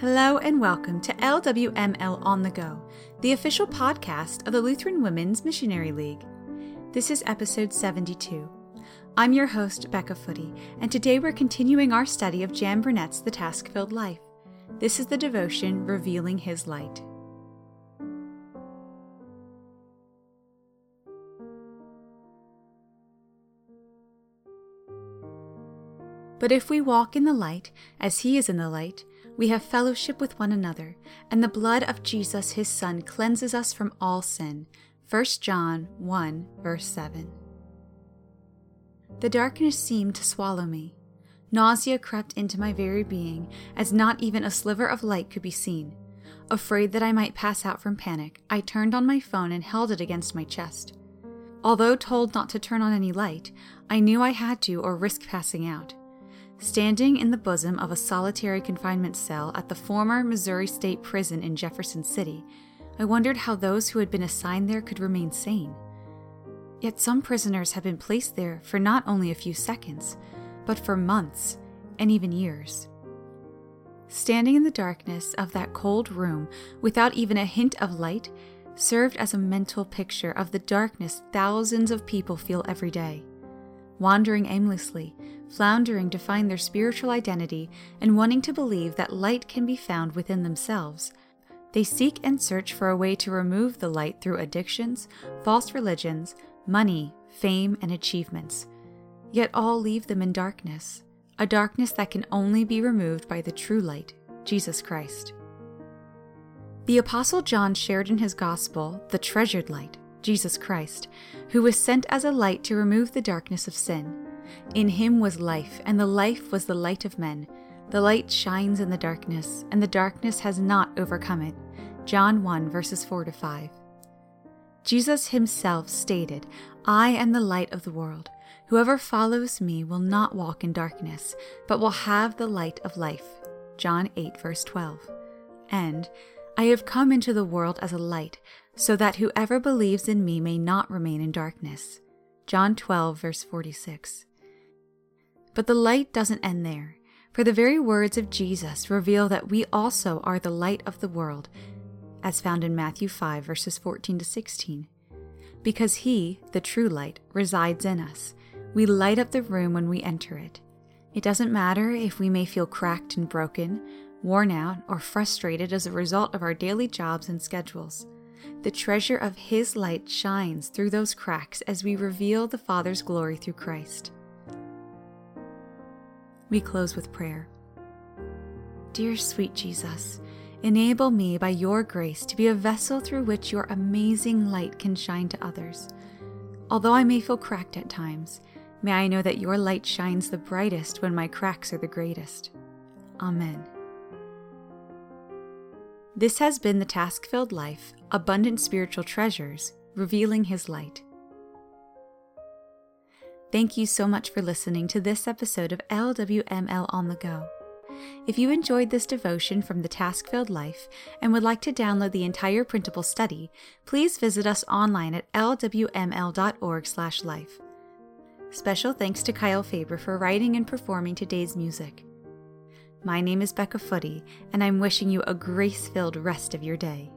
Hello and welcome to LWML On the Go, the official podcast of the Lutheran Women's Missionary League. This is episode 72. I'm your host, Becca Footy, and today we're continuing our study of Jan Burnett's The Task Filled Life. This is the devotion Revealing His Light. But if we walk in the light, as he is in the light, we have fellowship with one another, and the blood of Jesus his Son cleanses us from all sin. 1 John 1, verse 7. The darkness seemed to swallow me. Nausea crept into my very being, as not even a sliver of light could be seen. Afraid that I might pass out from panic, I turned on my phone and held it against my chest. Although told not to turn on any light, I knew I had to or risk passing out. Standing in the bosom of a solitary confinement cell at the former Missouri State Prison in Jefferson City, I wondered how those who had been assigned there could remain sane. Yet some prisoners have been placed there for not only a few seconds, but for months and even years. Standing in the darkness of that cold room without even a hint of light served as a mental picture of the darkness thousands of people feel every day wandering aimlessly, floundering to find their spiritual identity, and wanting to believe that light can be found within themselves. They seek and search for a way to remove the light through addictions, false religions, money, fame, and achievements. Yet all leave them in darkness, a darkness that can only be removed by the true light, Jesus Christ. The Apostle John shared in his Gospel the treasured light, Jesus Christ, who was sent as a light to remove the darkness of sin. In him was life, and the life was the light of men. The light shines in the darkness, and the darkness has not overcome it. John 1, verses 4 to 5. Jesus himself stated, I am the light of the world. Whoever follows me will not walk in darkness, but will have the light of life. John 8, verse 12. And, I have come into the world as a light, so that whoever believes in me may not remain in darkness. John 12, verse 46. But the light doesn't end there, for the very words of Jesus reveal that we also are the light of the world, as found in Matthew 5, verses 14 to 16. Because He, the true light, resides in us, we light up the room when we enter it. It doesn't matter if we may feel cracked and broken, worn out, or frustrated as a result of our daily jobs and schedules. The treasure of His light shines through those cracks as we reveal the Father's glory through Christ. We close with prayer. Dear sweet Jesus, enable me by your grace to be a vessel through which your amazing light can shine to others. Although I may feel cracked at times, may I know that your light shines the brightest when my cracks are the greatest. Amen. This has been the task filled life, abundant spiritual treasures, revealing His light. Thank you so much for listening to this episode of LWML on the Go. If you enjoyed this devotion from the Task Filled Life and would like to download the entire printable study, please visit us online at lwml.org/life. Special thanks to Kyle Faber for writing and performing today's music. My name is Becca Footy, and I'm wishing you a grace filled rest of your day.